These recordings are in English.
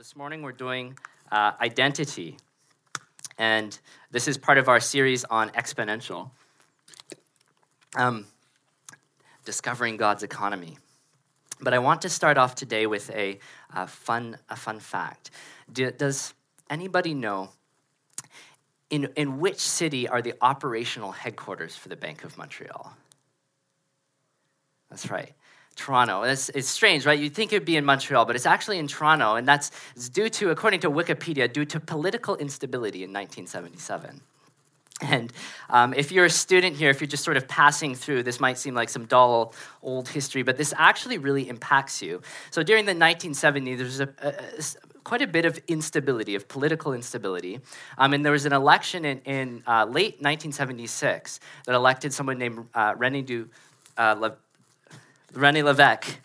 this morning we're doing uh, identity. And this is part of our series on exponential, um, discovering God's economy. But I want to start off today with a, a fun, a fun fact. Do, does anybody know in, in which city are the operational headquarters for the Bank of Montreal? That's right. Toronto. It's, it's strange, right? You'd think it would be in Montreal, but it's actually in Toronto, and that's due to, according to Wikipedia, due to political instability in 1977. And um, if you're a student here, if you're just sort of passing through, this might seem like some dull old history, but this actually really impacts you. So during the 1970s, there was a, a, a quite a bit of instability, of political instability. Um, and there was an election in, in uh, late 1976 that elected someone named uh, René du, uh, René Lévesque.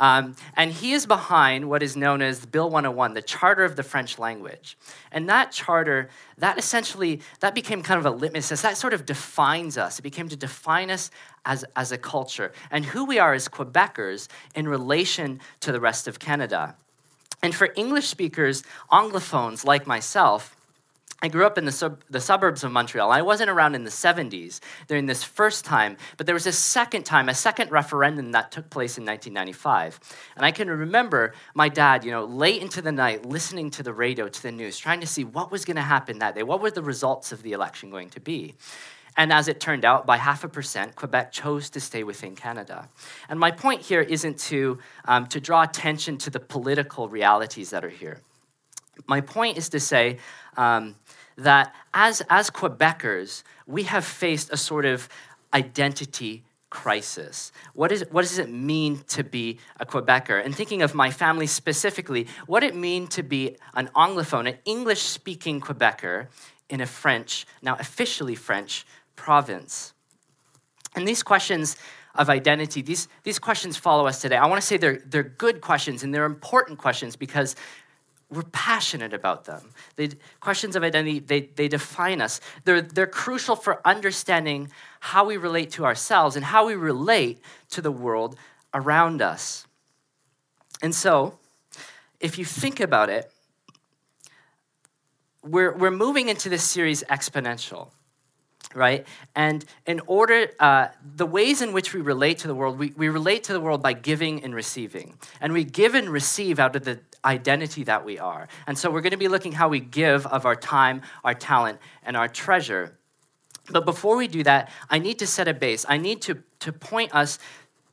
Um, and he is behind what is known as Bill 101, the Charter of the French Language. And that charter, that essentially, that became kind of a litmus test. That sort of defines us. It became to define us as, as a culture and who we are as Quebecers in relation to the rest of Canada. And for English speakers, Anglophones like myself, I grew up in the, sub- the suburbs of Montreal. I wasn't around in the 70s during this first time, but there was a second time, a second referendum that took place in 1995. And I can remember my dad, you know, late into the night, listening to the radio, to the news, trying to see what was going to happen that day. What were the results of the election going to be? And as it turned out, by half a percent, Quebec chose to stay within Canada. And my point here isn't to, um, to draw attention to the political realities that are here. My point is to say, um, that as, as Quebecers, we have faced a sort of identity crisis. What, is, what does it mean to be a Quebecer? And thinking of my family specifically, what it mean to be an Anglophone, an English speaking Quebecer in a French, now officially French, province? And these questions of identity, these, these questions follow us today. I want to say they're, they're good questions and they're important questions because we're passionate about them. They, questions of identity, they, they define us. They're, they're crucial for understanding how we relate to ourselves and how we relate to the world around us. And so, if you think about it, we're, we're moving into this series exponential right? And in order, uh, the ways in which we relate to the world, we, we relate to the world by giving and receiving. And we give and receive out of the identity that we are. And so we're going to be looking how we give of our time, our talent, and our treasure. But before we do that, I need to set a base. I need to, to point us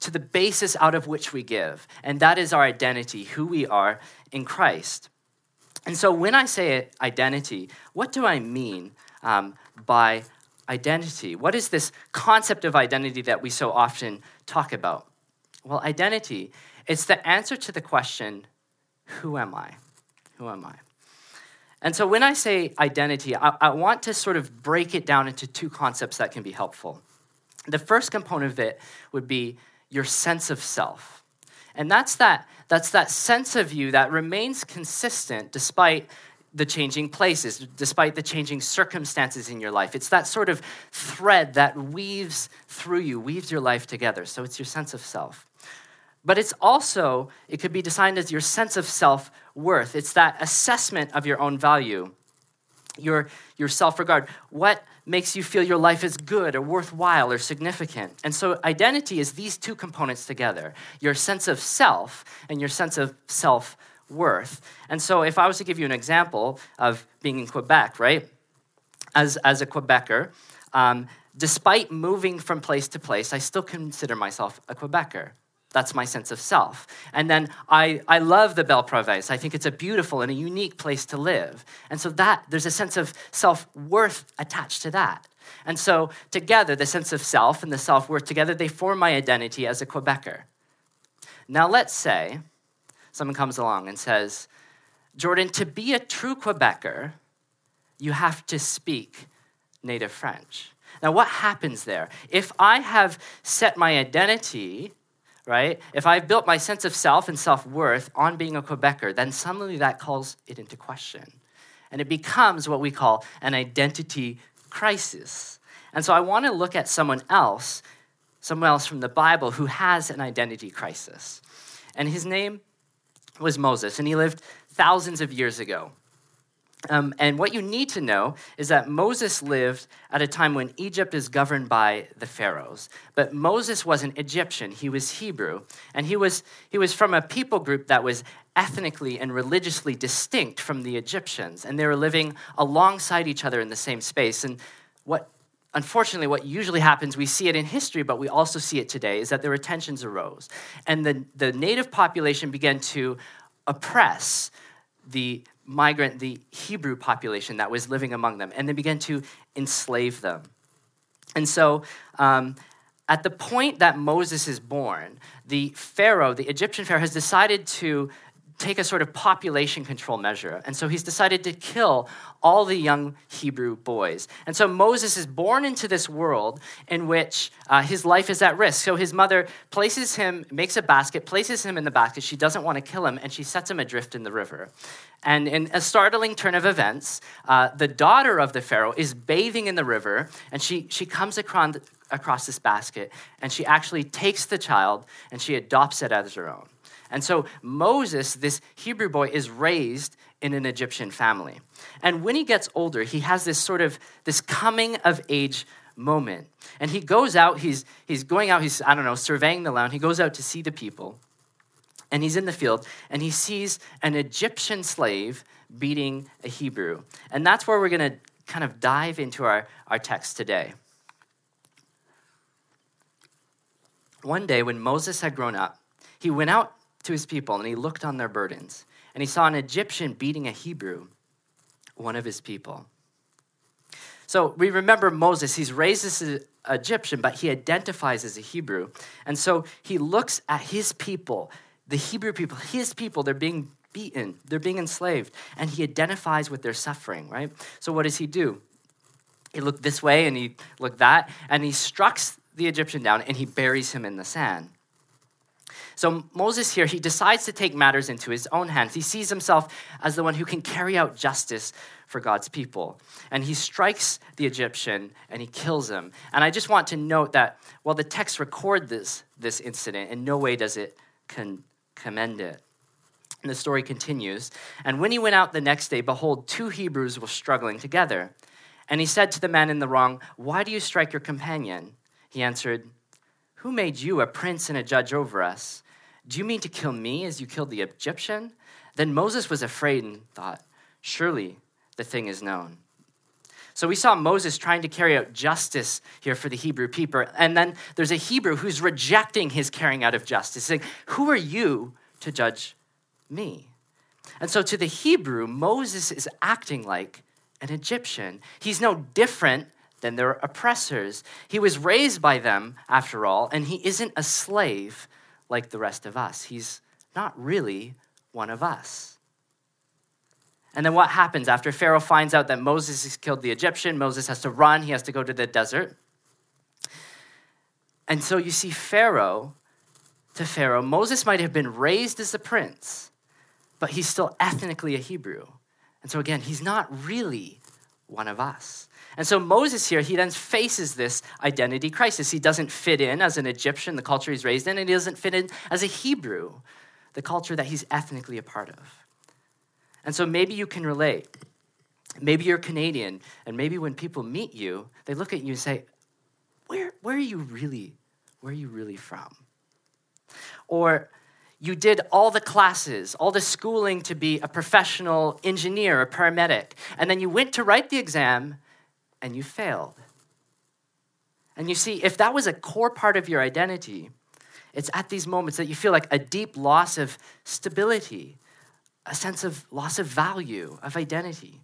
to the basis out of which we give. And that is our identity, who we are in Christ. And so when I say identity, what do I mean um, by identity. What is this concept of identity that we so often talk about? Well, identity, it's the answer to the question, who am I? Who am I? And so when I say identity, I, I, want to sort of break it down into two concepts that can be helpful. The first component of it would be your sense of self. And that's that, that's that sense of you that remains consistent despite the changing places, despite the changing circumstances in your life. It's that sort of thread that weaves through you, weaves your life together. So it's your sense of self. But it's also, it could be defined as your sense of self worth. It's that assessment of your own value, your, your self regard. What makes you feel your life is good or worthwhile or significant? And so identity is these two components together your sense of self and your sense of self worth. And so, if I was to give you an example of being in Quebec, right, as, as a Quebecer, um, despite moving from place to place, I still consider myself a Quebecer. That's my sense of self. And then I, I love the Belle Province. I think it's a beautiful and a unique place to live. And so that there's a sense of self-worth attached to that. And so together, the sense of self and the self-worth together, they form my identity as a Quebecer. Now let's say someone comes along and says, Jordan, to be a true Quebecer, you have to speak native French. Now, what happens there? If I have set my identity, right, if I've built my sense of self and self worth on being a Quebecer, then suddenly that calls it into question. And it becomes what we call an identity crisis. And so I want to look at someone else, someone else from the Bible who has an identity crisis. And his name was Moses, and he lived thousands of years ago. Um, and what you need to know is that Moses lived at a time when Egypt is governed by the pharaohs. But Moses wasn't Egyptian, he was Hebrew. And he was, he was from a people group that was ethnically and religiously distinct from the Egyptians. And they were living alongside each other in the same space. And what unfortunately, what usually happens, we see it in history, but we also see it today, is that there were tensions arose. And the, the native population began to oppress the migrant, the Hebrew population that was living among them, and they began to enslave them. And so, um, at the point that Moses is born, the Pharaoh, the Egyptian Pharaoh, has decided to take a sort of population control measure. And so he's decided to kill all the young Hebrew boys. And so Moses is born into this world in which uh, his life is at risk. So his mother places him, makes a basket, places him in the basket. She doesn't want to kill him, and she sets him adrift in the river. And in a startling turn of events, uh, the daughter of the Pharaoh is bathing in the river, and she, she comes across, across this basket, and she actually takes the child and she adopts it as her own. And so Moses, this Hebrew boy, is raised in an Egyptian family. And when he gets older, he has this sort of this coming of age moment. And he goes out, he's, he's going out, he's, I don't know, surveying the land. He goes out to see the people. And he's in the field and he sees an Egyptian slave beating a Hebrew. And that's where we're going to kind of dive into our, our text today. One day, when Moses had grown up, he went out to his people and he looked on their burdens. And he saw an Egyptian beating a Hebrew, one of his people. So we remember Moses, he's raised as an Egyptian, but he identifies as a Hebrew. And so he looks at his people, the Hebrew people, his people, they're being beaten, they're being enslaved, and he identifies with their suffering, right? So what does he do? He looked this way and he looked that, and he strikes the Egyptian down and he buries him in the sand. So Moses here, he decides to take matters into his own hands. He sees himself as the one who can carry out justice for God's people. And he strikes the Egyptian and he kills him. And I just want to note that while the text record this, this incident, in no way does it con- commend it. And the story continues. And when he went out the next day, behold, two Hebrews were struggling together. And he said to the man in the wrong, Why do you strike your companion? He answered, Who made you a prince and a judge over us? Do you mean to kill me as you killed the Egyptian? Then Moses was afraid and thought, Surely the thing is known. So we saw Moses trying to carry out justice here for the Hebrew people. And then there's a Hebrew who's rejecting his carrying out of justice, saying, Who are you to judge me? And so to the Hebrew, Moses is acting like an Egyptian. He's no different than their oppressors. He was raised by them, after all, and he isn't a slave like the rest of us. He's not really one of us. And then what happens after Pharaoh finds out that Moses has killed the Egyptian? Moses has to run, he has to go to the desert. And so you see Pharaoh to Pharaoh. Moses might have been raised as a prince, but he's still ethnically a Hebrew. And so again, he's not really one of us. And so Moses here, he then faces this identity crisis. He doesn't fit in as an Egyptian, the culture he's raised in, and he doesn't fit in as a Hebrew, the culture that he's ethnically a part of. And so maybe you can relate. Maybe you're Canadian, and maybe when people meet you, they look at you and say, Where, where are you really? Where are you really from? Or you did all the classes, all the schooling to be a professional engineer, a paramedic, and then you went to write the exam and you failed. And you see, if that was a core part of your identity, it's at these moments that you feel like a deep loss of stability, a sense of loss of value, of identity.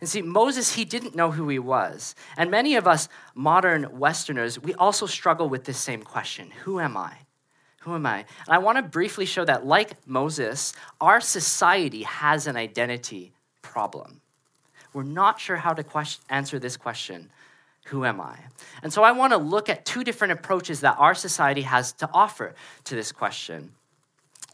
And see, Moses, he didn't know who he was. And many of us modern Westerners, we also struggle with this same question Who am I? Who am I? And I want to briefly show that, like Moses, our society has an identity problem we're not sure how to question, answer this question Who am I? And so I want to look at two different approaches that our society has to offer to this question.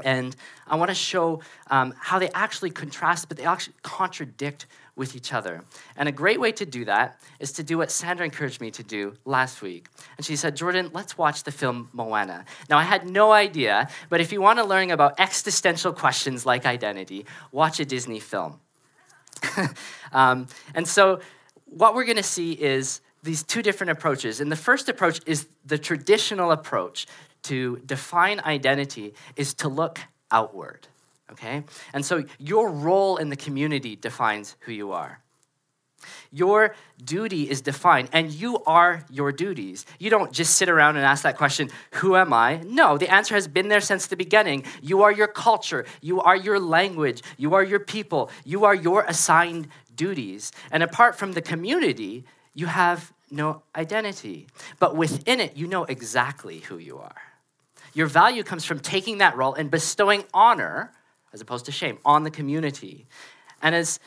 And I want to show um, how they actually contrast, but they actually contradict with each other. And a great way to do that is to do what Sandra encouraged me to do last week. And she said, Jordan, let's watch the film Moana. Now, I had no idea, but if you want to learn about existential questions like identity, watch a Disney film. um, and so, what we're going to see is these two different approaches. And the first approach is the traditional approach to define identity is to look outward okay? And so your role in the community defines who you are. Your duty is defined, and you are your duties. You don't just sit around and ask that question, Who am I? No, the answer has been there since the beginning. You are your culture, you are your language, you are your people, you are your assigned duties. And apart from the community, you have no identity. But within it, you know exactly who you are. Your value comes from taking that role and bestowing honor as opposed to shame on the community. And as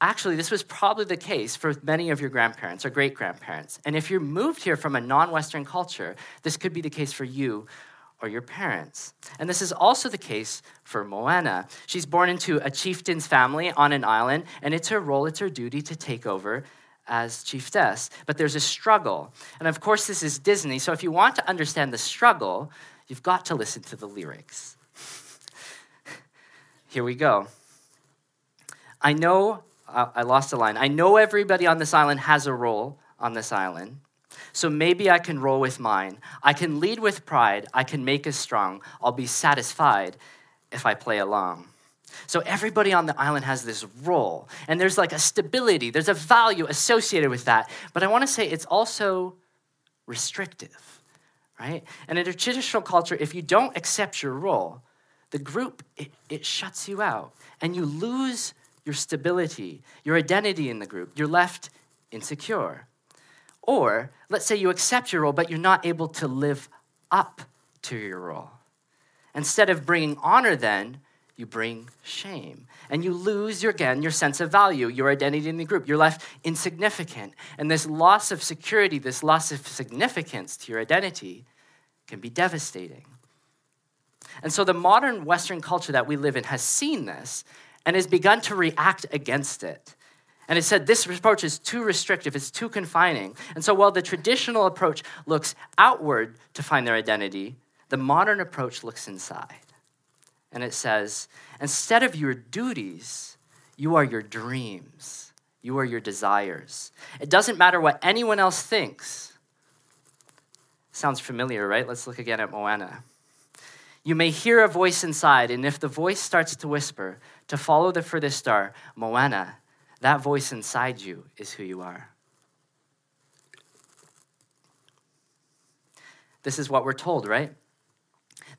actually, this was probably the case for many of your grandparents or great grandparents. And if you're moved here from a non Western culture, this could be the case for you or your parents. And this is also the case for Moana. She's born into a chieftain's family on an island, and it's her role, it's her duty to take over as chiefess. But there's a struggle. And of course, this is Disney, so if you want to understand the struggle, you've got to listen to the lyrics. Here we go. I know, uh, I lost a line. I know everybody on this island has a role on this island. So maybe I can roll with mine. I can lead with pride. I can make us strong. I'll be satisfied if I play along. So everybody on the island has this role, and there's like a stability, there's a value associated with that. But I want to say it's also restrictive, right? And in a traditional culture, if you don't accept your role, the group, it, it shuts you out and you lose your stability, your identity in the group. You're left insecure. Or let's say you accept your role, but you're not able to live up to your role. Instead of bringing honor, then, you bring shame. And you lose, your, again, your sense of value, your identity in the group. You're left insignificant. And this loss of security, this loss of significance to your identity can be devastating. And so the modern Western culture that we live in has seen this and has begun to react against it. And it said this approach is too restrictive, it's too confining. And so while the traditional approach looks outward to find their identity, the modern approach looks inside. And it says, instead of your duties, you are your dreams, you are your desires. It doesn't matter what anyone else thinks. Sounds familiar, right? Let's look again at Moana. You may hear a voice inside, and if the voice starts to whisper, to follow the furthest star, Moana, that voice inside you is who you are. This is what we're told, right?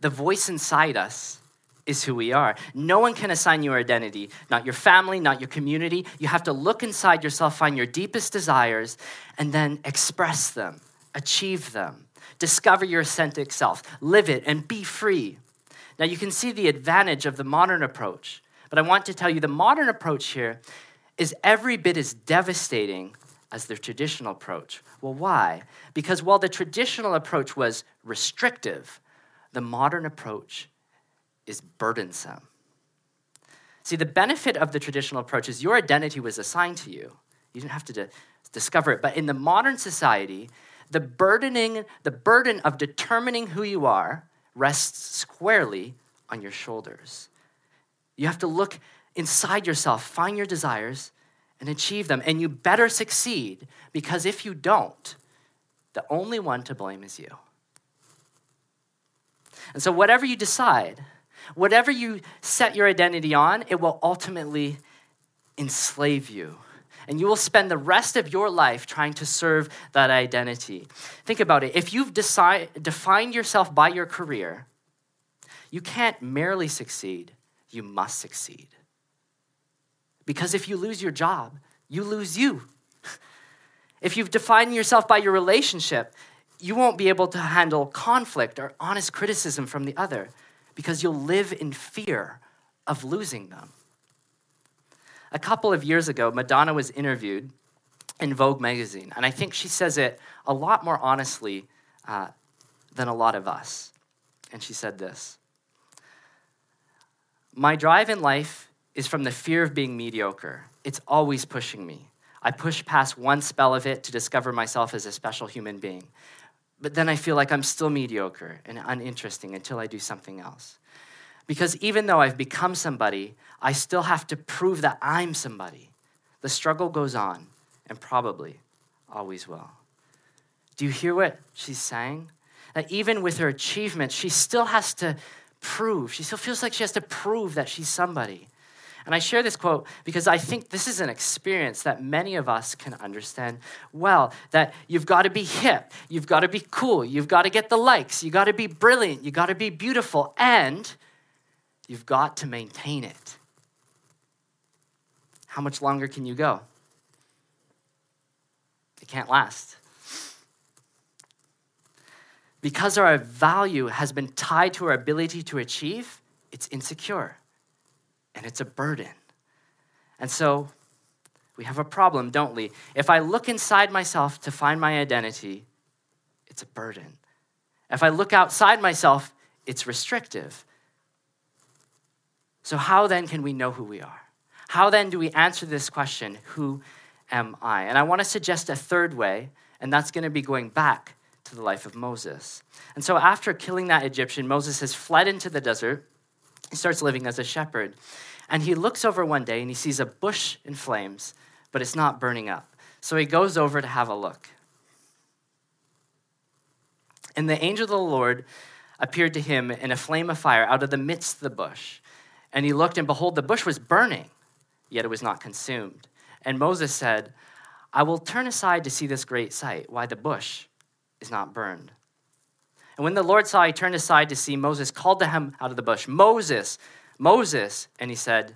The voice inside us is who we are. No one can assign your identity, not your family, not your community. You have to look inside yourself, find your deepest desires, and then express them, achieve them. Discover your authentic self, live it, and be free. Now, you can see the advantage of the modern approach, but I want to tell you the modern approach here is every bit as devastating as the traditional approach. Well, why? Because while the traditional approach was restrictive, the modern approach is burdensome. See, the benefit of the traditional approach is your identity was assigned to you. You didn't have to discover it. But in the modern society, the burdening, the burden of determining who you are rests squarely on your shoulders. You have to look inside yourself, find your desires, and achieve them. And you better succeed because if you don't, the only one to blame is you. And so, whatever you decide, whatever you set your identity on, it will ultimately enslave you and you will spend the rest of your life trying to serve that identity. Think about it. If you've decide, defined yourself by your career, you can't merely succeed, you must succeed. Because if you lose your job, you lose you. If you've defined yourself by your relationship, you won't be able to handle conflict or honest criticism from the other because you'll live in fear of losing them. A couple of years ago, Madonna was interviewed in Vogue magazine, and I think she says it a lot more honestly uh, than a lot of us. And she said this My drive in life is from the fear of being mediocre. It's always pushing me. I push past one spell of it to discover myself as a special human being. But then I feel like I'm still mediocre and uninteresting until I do something else. Because even though I've become somebody, I still have to prove that I'm somebody. The struggle goes on and probably always will. Do you hear what she's saying? That even with her achievements, she still has to prove, she still feels like she has to prove that she's somebody. And I share this quote because I think this is an experience that many of us can understand well. That you've got to be hip, you've got to be cool, you've got to get the likes, you've got to be brilliant, you've got to be beautiful, and you've got to maintain it. How much longer can you go? It can't last. Because our value has been tied to our ability to achieve, it's insecure and it's a burden. And so we have a problem, don't we? If I look inside myself to find my identity, it's a burden. If I look outside myself, it's restrictive. So, how then can we know who we are? How then do we answer this question, who am I? And I want to suggest a third way, and that's going to be going back to the life of Moses. And so, after killing that Egyptian, Moses has fled into the desert he starts living as a shepherd. And he looks over one day and he sees a bush in flames, but it's not burning up. So he goes over to have a look. And the angel of the Lord appeared to him in a flame of fire out of the midst of the bush. And he looked, and behold, the bush was burning, yet it was not consumed. And Moses said, I will turn aside to see this great sight, why the bush is not burned. And when the Lord saw he turned aside to see Moses, called to him out of the bush, Moses, Moses. And he said,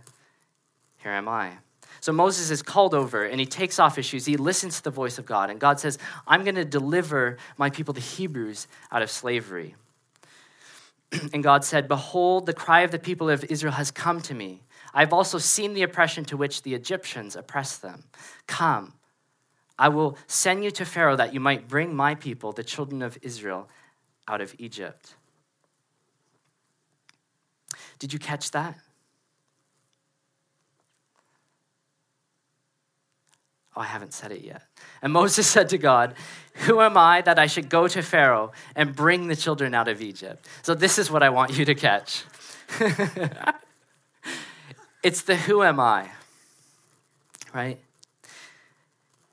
Here am I. So Moses is called over and he takes off his shoes. He listens to the voice of God. And God says, I'm going to deliver my people, the Hebrews, out of slavery. and God said, Behold, the cry of the people of Israel has come to me. I've also seen the oppression to which the Egyptians oppress them. Come, I will send you to Pharaoh that you might bring my people, the children of Israel, out of Egypt. Did you catch that? Oh, I haven't said it yet. And Moses said to God, Who am I that I should go to Pharaoh and bring the children out of Egypt? So, this is what I want you to catch it's the who am I, right?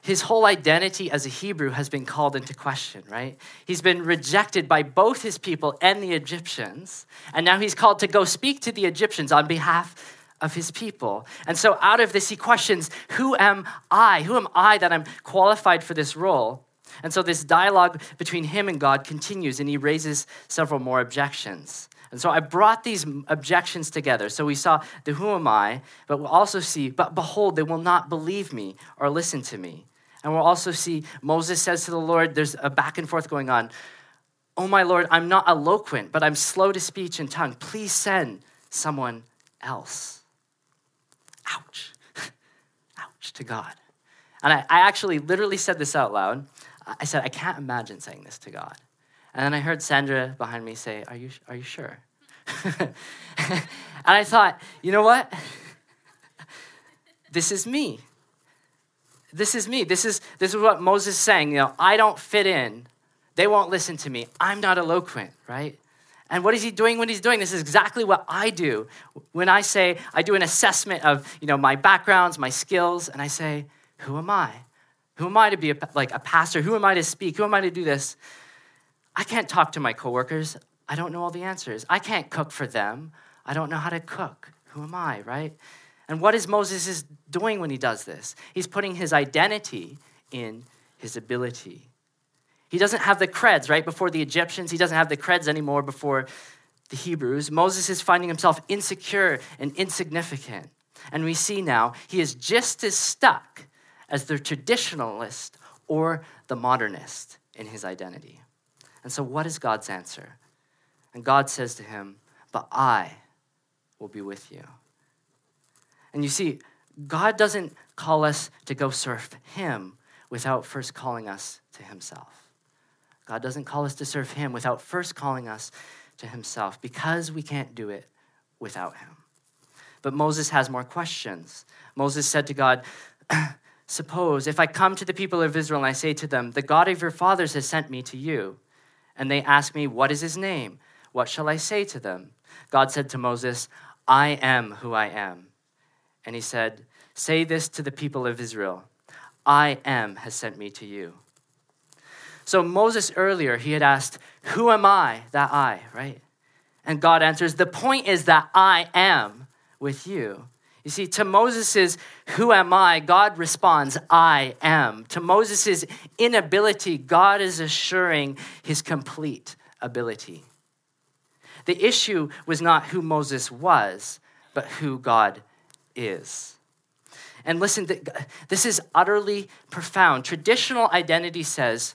His whole identity as a Hebrew has been called into question, right? He's been rejected by both his people and the Egyptians, and now he's called to go speak to the Egyptians on behalf of his people. And so out of this, he questions, Who am I? Who am I that I'm qualified for this role? And so this dialogue between him and God continues, and he raises several more objections. And so I brought these objections together. So we saw the who am I, but we'll also see, but behold, they will not believe me or listen to me. And we'll also see Moses says to the Lord, there's a back and forth going on. Oh, my Lord, I'm not eloquent, but I'm slow to speech and tongue. Please send someone else. Ouch. Ouch to God. And I, I actually literally said this out loud. I said, I can't imagine saying this to God. And then I heard Sandra behind me say, Are you, are you sure? and I thought, you know what? this is me this is me. This is, this is what Moses is saying. You know, I don't fit in. They won't listen to me. I'm not eloquent, right? And what is he doing when he's doing this is exactly what I do. When I say, I do an assessment of, you know, my backgrounds, my skills, and I say, who am I? Who am I to be a, like a pastor? Who am I to speak? Who am I to do this? I can't talk to my coworkers. I don't know all the answers. I can't cook for them. I don't know how to cook. Who am I, right? And what is Moses doing when he does this? He's putting his identity in his ability. He doesn't have the creds, right? Before the Egyptians, he doesn't have the creds anymore before the Hebrews. Moses is finding himself insecure and insignificant. And we see now he is just as stuck as the traditionalist or the modernist in his identity. And so, what is God's answer? And God says to him, But I will be with you. And you see, God doesn't call us to go serve Him without first calling us to Himself. God doesn't call us to serve Him without first calling us to Himself because we can't do it without Him. But Moses has more questions. Moses said to God, Suppose if I come to the people of Israel and I say to them, The God of your fathers has sent me to you, and they ask me, What is his name? What shall I say to them? God said to Moses, I am who I am. And he said, Say this to the people of Israel I am has sent me to you. So Moses earlier, he had asked, Who am I? That I, right? And God answers, The point is that I am with you. You see, to Moses' who am I, God responds, I am. To Moses' inability, God is assuring his complete ability. The issue was not who Moses was, but who God is. And listen, this is utterly profound. Traditional identity says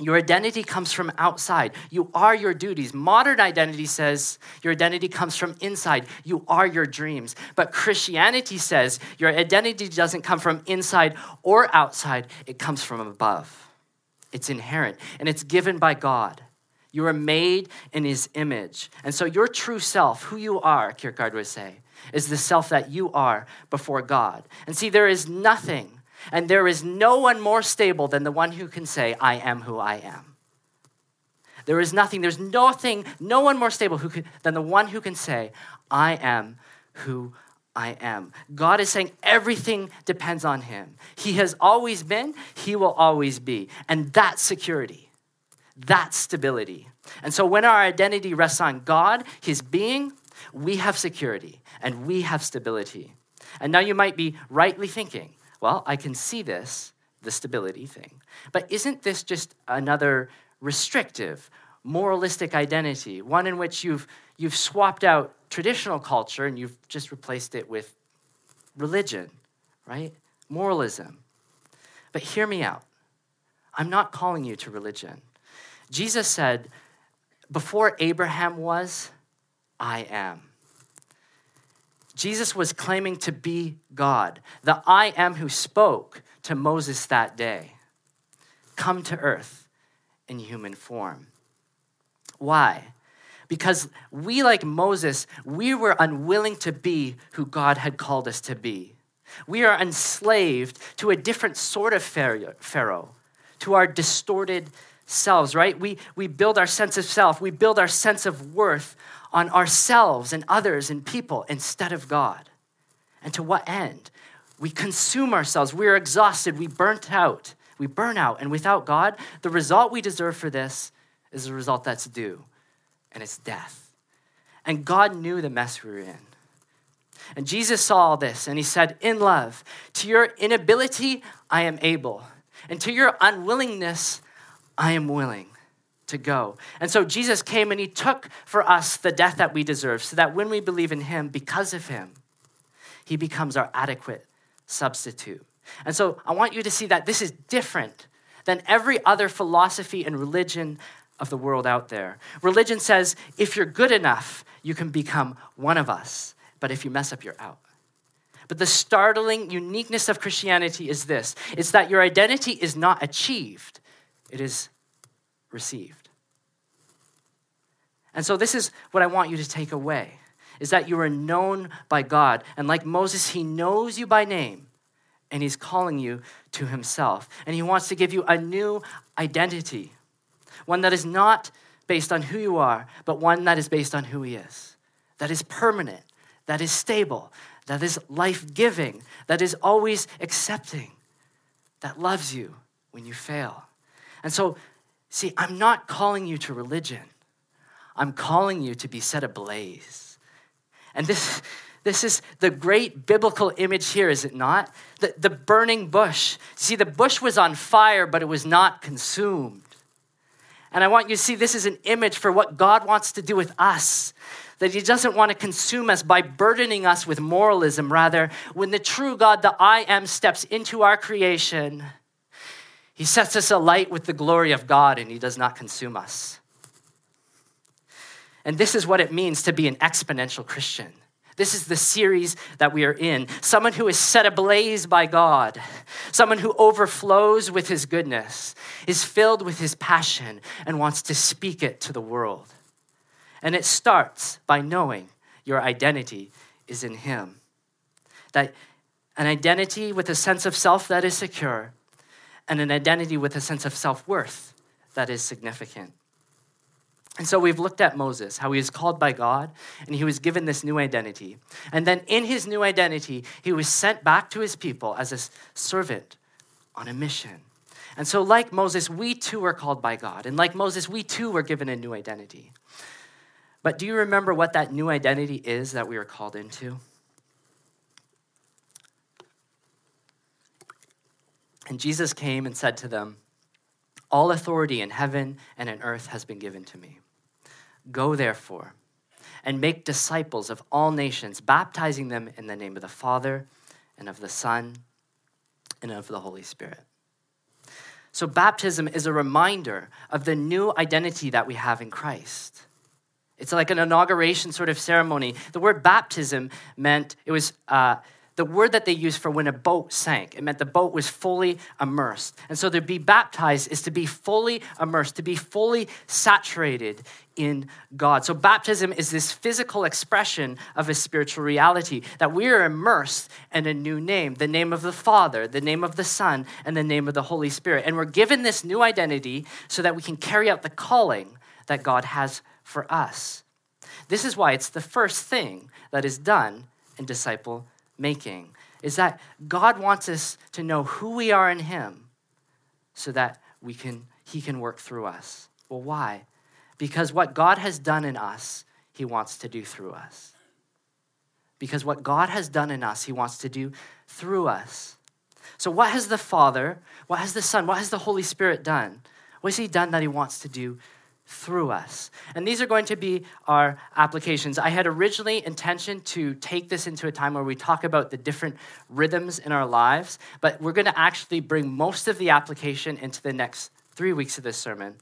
your identity comes from outside. You are your duties. Modern identity says your identity comes from inside. You are your dreams. But Christianity says your identity doesn't come from inside or outside, it comes from above. It's inherent and it's given by God. You are made in his image. And so your true self, who you are, Kierkegaard would say, is the self that you are before God. And see, there is nothing and there is no one more stable than the one who can say, I am who I am. There is nothing, there's nothing, no one more stable who could, than the one who can say, I am who I am. God is saying everything depends on Him. He has always been, He will always be. And that's security, that's stability. And so when our identity rests on God, His being, we have security and we have stability. And now you might be rightly thinking, well, I can see this, the stability thing. But isn't this just another restrictive, moralistic identity, one in which you've, you've swapped out traditional culture and you've just replaced it with religion, right? Moralism. But hear me out. I'm not calling you to religion. Jesus said, Before Abraham was, I am. Jesus was claiming to be God, the I am who spoke to Moses that day, come to earth in human form. Why? Because we, like Moses, we were unwilling to be who God had called us to be. We are enslaved to a different sort of Pharaoh, to our distorted selves, right? We, we build our sense of self, we build our sense of worth on ourselves and others and people instead of God. And to what end? We consume ourselves. We're exhausted. We burnt out. We burn out. And without God, the result we deserve for this is the result that's due, and it's death. And God knew the mess we were in. And Jesus saw all this, and he said, In love, to your inability, I am able. And to your unwillingness, I am willing to go. And so Jesus came and he took for us the death that we deserve, so that when we believe in him, because of him, he becomes our adequate substitute. And so I want you to see that this is different than every other philosophy and religion of the world out there. Religion says if you're good enough, you can become one of us, but if you mess up, you're out. But the startling uniqueness of Christianity is this it's that your identity is not achieved, it is received. And so this is what I want you to take away is that you are known by God and like Moses he knows you by name and he's calling you to himself and he wants to give you a new identity. One that is not based on who you are, but one that is based on who he is. That is permanent, that is stable, that is life-giving, that is always accepting, that loves you when you fail. And so See, I'm not calling you to religion. I'm calling you to be set ablaze. And this, this is the great biblical image here, is it not? The, the burning bush. See, the bush was on fire, but it was not consumed. And I want you to see this is an image for what God wants to do with us. That He doesn't want to consume us by burdening us with moralism. Rather, when the true God, the I am, steps into our creation, he sets us alight with the glory of God and He does not consume us. And this is what it means to be an exponential Christian. This is the series that we are in. Someone who is set ablaze by God, someone who overflows with his goodness, is filled with his passion, and wants to speak it to the world. And it starts by knowing your identity is in Him. That an identity with a sense of self that is secure, and an identity with a sense of self worth that is significant. And so we've looked at Moses, how he was called by God and he was given this new identity. And then in his new identity, he was sent back to his people as a servant on a mission. And so, like Moses, we too are called by God. And like Moses, we too were given a new identity. But do you remember what that new identity is that we are called into? And Jesus came and said to them, All authority in heaven and in earth has been given to me. Go therefore and make disciples of all nations, baptizing them in the name of the Father and of the Son and of the Holy Spirit. So, baptism is a reminder of the new identity that we have in Christ. It's like an inauguration sort of ceremony. The word baptism meant it was uh, the word that they used for when a boat sank. It meant the boat was fully immersed. And so to be baptized is to be fully immersed, to be fully saturated in God. So baptism is this physical expression of a spiritual reality that we are immersed in a new name, the name of the Father, the name of the Son, and the name of the Holy Spirit. And we're given this new identity so that we can carry out the calling that God has for us. This is why it's the first thing that is done in disciple making is that God wants us to know who we are in Him so that we can, He can work through us. Well, why? Because what God has done in us, He wants to do through us. Because what God has done in us, He wants to do through us. So, what has the Father, what has the Son, what has the Holy Spirit done? What has He done that He wants to do through us. And these are going to be our applications. I had originally intention to take this into a time where we talk about the different rhythms in our lives, but we're going to actually bring most of the application into the next three weeks of this sermon.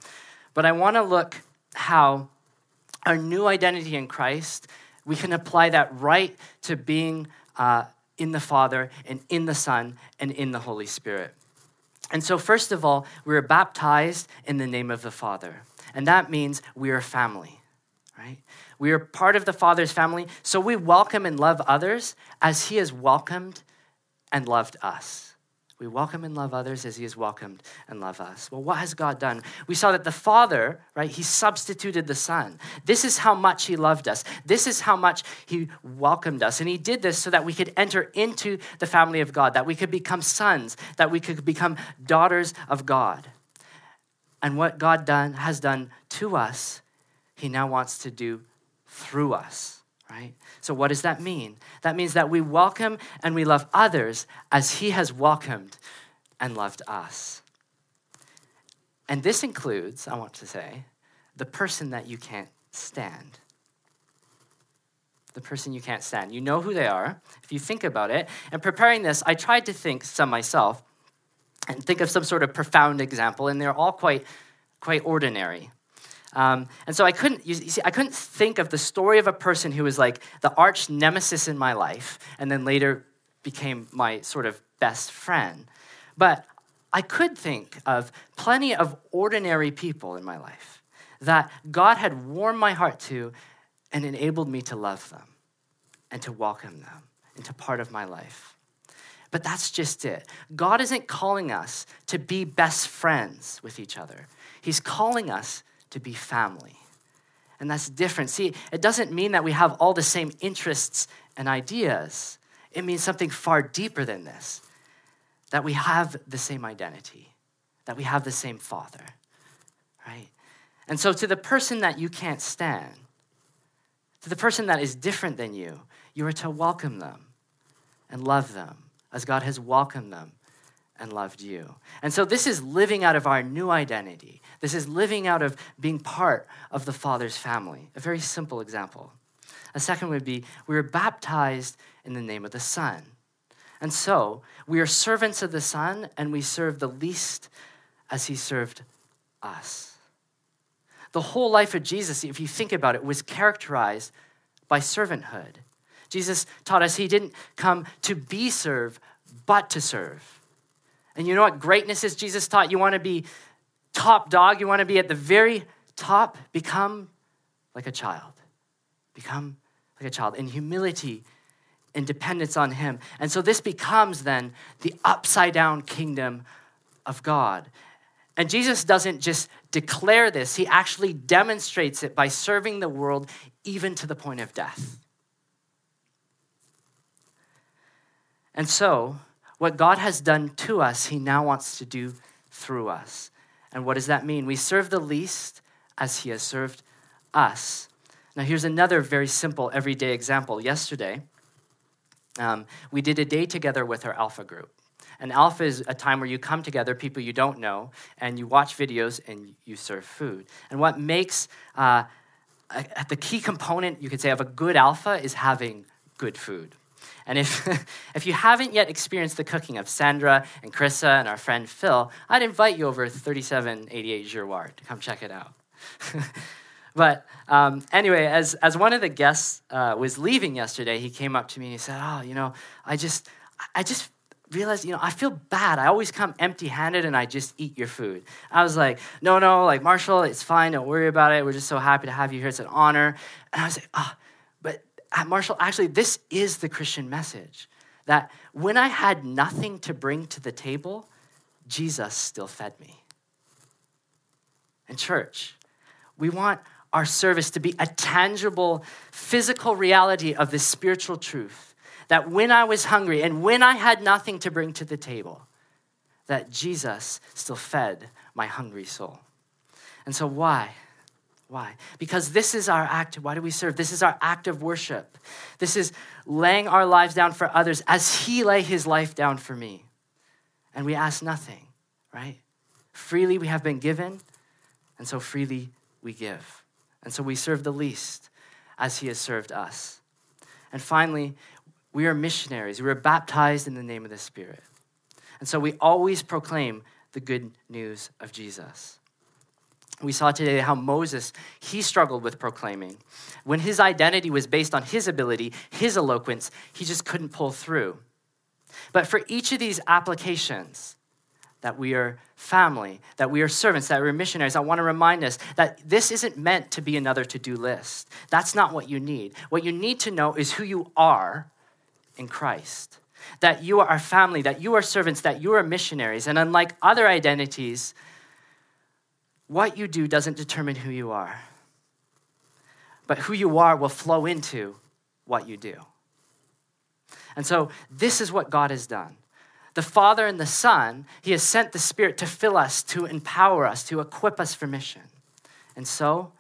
But I want to look how our new identity in Christ, we can apply that right to being uh, in the Father and in the Son and in the Holy Spirit. And so, first of all, we are baptized in the name of the Father. And that means we are family, right? We are part of the Father's family, so we welcome and love others as He has welcomed and loved us. We welcome and love others as He has welcomed and loved us. Well, what has God done? We saw that the Father, right, He substituted the Son. This is how much He loved us. This is how much He welcomed us. And He did this so that we could enter into the family of God, that we could become sons, that we could become daughters of God. And what God done, has done to us, He now wants to do through us, right? So, what does that mean? That means that we welcome and we love others as He has welcomed and loved us. And this includes, I want to say, the person that you can't stand. The person you can't stand. You know who they are if you think about it. And preparing this, I tried to think some myself and think of some sort of profound example, and they're all quite, quite ordinary. Um, and so I couldn't, you see, I couldn't think of the story of a person who was like the arch nemesis in my life, and then later became my sort of best friend. But I could think of plenty of ordinary people in my life that God had warmed my heart to and enabled me to love them and to welcome them into part of my life. But that's just it. God isn't calling us to be best friends with each other, He's calling us to be family. And that's different. See, it doesn't mean that we have all the same interests and ideas, it means something far deeper than this that we have the same identity, that we have the same Father, right? And so, to the person that you can't stand, to the person that is different than you, you are to welcome them and love them as God has welcomed them and loved you. And so this is living out of our new identity. This is living out of being part of the Father's family. A very simple example. A second would be we were baptized in the name of the Son. And so we are servants of the Son and we serve the least as he served us. The whole life of Jesus, if you think about it, was characterized by servanthood. Jesus taught us he didn't come to be served, but to serve. And you know what greatness is? Jesus taught you want to be top dog, you want to be at the very top, become like a child. Become like a child. In humility, in dependence on Him. And so this becomes then the upside down kingdom of God. And Jesus doesn't just declare this, He actually demonstrates it by serving the world even to the point of death. And so, what God has done to us, He now wants to do through us. And what does that mean? We serve the least as He has served us. Now, here's another very simple, everyday example. Yesterday, um, we did a day together with our Alpha group. And Alpha is a time where you come together, people you don't know, and you watch videos and you serve food. And what makes uh, a, the key component, you could say, of a good Alpha is having good food. And if, if you haven't yet experienced the cooking of Sandra and Krissa and our friend Phil, I'd invite you over 3788 Girouard to come check it out. but um, anyway, as, as one of the guests uh, was leaving yesterday, he came up to me and he said, Oh, you know, I just, I just realized, you know, I feel bad. I always come empty handed and I just eat your food. I was like, No, no, like, Marshall, it's fine. Don't worry about it. We're just so happy to have you here. It's an honor. And I was like, Oh, Marshall, actually, this is the Christian message that when I had nothing to bring to the table, Jesus still fed me. And, church, we want our service to be a tangible, physical reality of this spiritual truth that when I was hungry and when I had nothing to bring to the table, that Jesus still fed my hungry soul. And so, why? Why? Because this is our act. Why do we serve? This is our act of worship. This is laying our lives down for others as He lay His life down for me. And we ask nothing, right? Freely we have been given, and so freely we give. And so we serve the least as He has served us. And finally, we are missionaries. We are baptized in the name of the Spirit. And so we always proclaim the good news of Jesus. We saw today how Moses, he struggled with proclaiming. When his identity was based on his ability, his eloquence, he just couldn't pull through. But for each of these applications, that we are family, that we are servants, that we're missionaries, I want to remind us that this isn't meant to be another to do list. That's not what you need. What you need to know is who you are in Christ. That you are family, that you are servants, that you are missionaries. And unlike other identities, what you do doesn't determine who you are, but who you are will flow into what you do. And so, this is what God has done. The Father and the Son, He has sent the Spirit to fill us, to empower us, to equip us for mission. And so,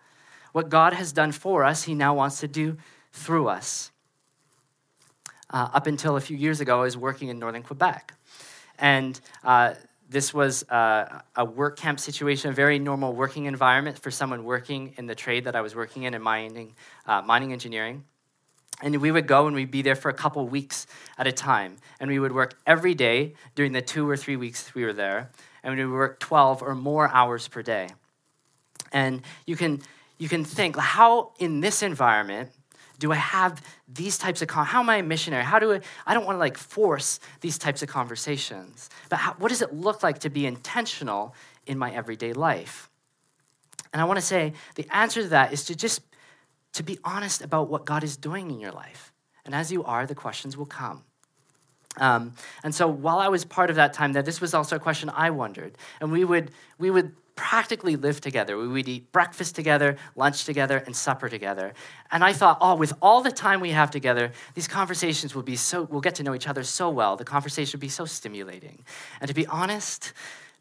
what God has done for us, He now wants to do through us. Uh, up until a few years ago, I was working in northern Quebec. And uh, this was a, a, work camp situation, a very normal working environment for someone working in the trade that I was working in, in mining, uh, mining engineering. And we would go and we'd be there for a couple weeks at a time. And we would work every day during the two or three weeks we were there. And we would work 12 or more hours per day. And you can, you can think, how in this environment do I have these types of con- how am I a missionary? How do I I don't want to like force these types of conversations. But how, what does it look like to be intentional in my everyday life? And I want to say the answer to that is to just to be honest about what God is doing in your life. And as you are, the questions will come. Um, and so while I was part of that time, that this was also a question I wondered. And we would we would practically live together. We would eat breakfast together, lunch together, and supper together. And I thought, oh, with all the time we have together, these conversations will be so, we'll get to know each other so well. The conversation will be so stimulating. And to be honest,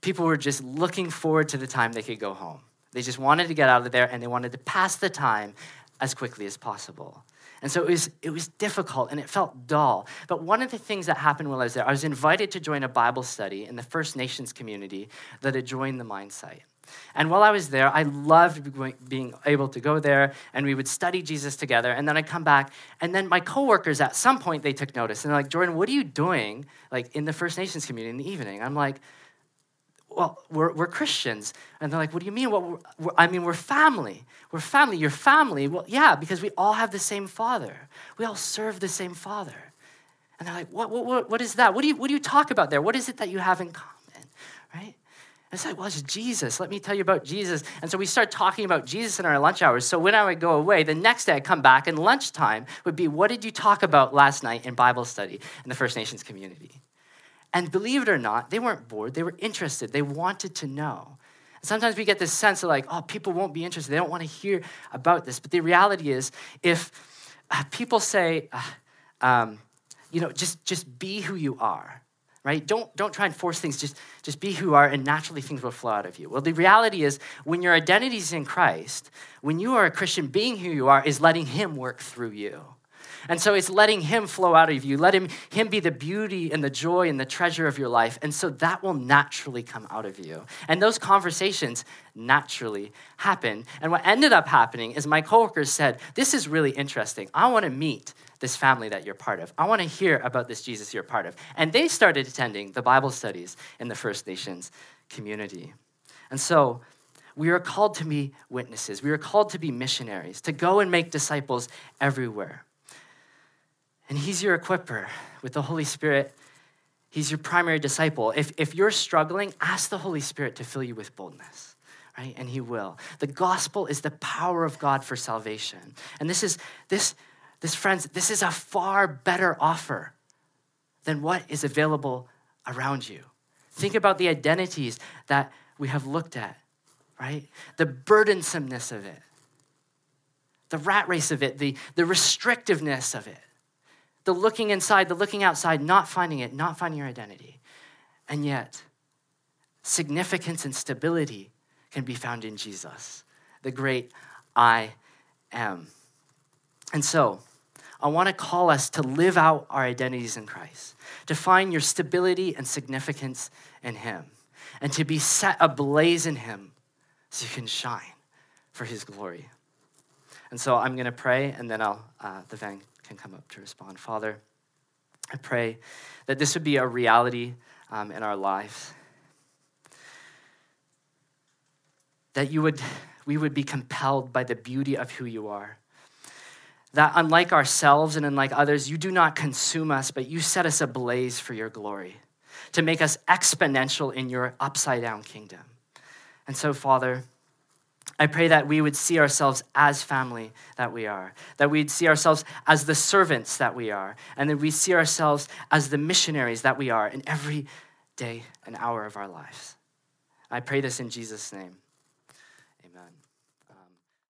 people were just looking forward to the time they could go home. They just wanted to get out of there and they wanted to pass the time as quickly as possible. And so it was, it was difficult and it felt dull. But one of the things that happened while I was there, I was invited to join a Bible study in the First Nations community that had joined the mine site. And while I was there, I loved being able to go there and we would study Jesus together. And then I'd come back. And then my coworkers, at some point, they took notice. And they're like, Jordan, what are you doing like in the First Nations community in the evening? I'm like, well, we're, we're Christians. And they're like, what do you mean? Well, we're, we're, I mean, we're family. We're family. You're family. Well, yeah, because we all have the same father. We all serve the same father. And they're like, what, what, what, is that? What do, you, what do you talk about there? What is it that you have in common? Right? And it's like, well, it's Jesus. Let me tell you about Jesus. And so we start talking about Jesus in our lunch hours. So when I would go away, the next day I'd come back, and lunchtime would be, what did you talk about last night in Bible study in the First Nations community? And believe it or not, they weren't bored. They were interested. They wanted to know. Sometimes we get this sense of like, oh, people won't be interested. They don't want to hear about this. But the reality is, if uh, people say, uh, um, you know, just, just be who you are, right? Don't, don't try and force things. Just, just be who you are, and naturally things will flow out of you. Well, the reality is, when your identity is in Christ, when you are a Christian, being who you are is letting Him work through you. And so it's letting Him flow out of you, let him, him be the beauty and the joy and the treasure of your life. And so that will naturally come out of you. And those conversations naturally happen. And what ended up happening is my coworkers said, This is really interesting. I want to meet this family that you're part of. I want to hear about this Jesus you're part of. And they started attending the Bible studies in the First Nations community. And so, we are called to be witnesses. We are called to be missionaries, to go and make disciples everywhere. And He's your equiper with the Holy Spirit. He's your primary disciple. If, if you're struggling, ask the Holy Spirit to fill you with boldness, right? And He will. The gospel is the power of God for salvation. And this is, this, this friends, this is a far better offer than what is available around you. Think about the identities that we have looked at, right? The burdensomeness of it, the rat race of it, the, the restrictiveness of it the looking inside, the looking outside, not finding it, not finding your identity. And yet, significance and stability can be found in Jesus, the great I am. And so, I want to call us to live out our identities in Christ, to find your stability and significance in Him, and to be set ablaze in Him so you can shine for His glory. And so I'm going to pray, and then I'll, uh, the van can come up to respond. Father, I pray that this would be a reality um, in our lives. That you would, we would be compelled by the beauty of who you are. That unlike ourselves and unlike others, you do not consume us, but you set us ablaze for your glory, to make us exponential in your upside down kingdom. And so, Father, I pray that we would see ourselves as family that we are, that we'd see ourselves as the servants that we are, and that we see ourselves as the missionaries that we are in every day and hour of our lives. I pray this in Jesus' name.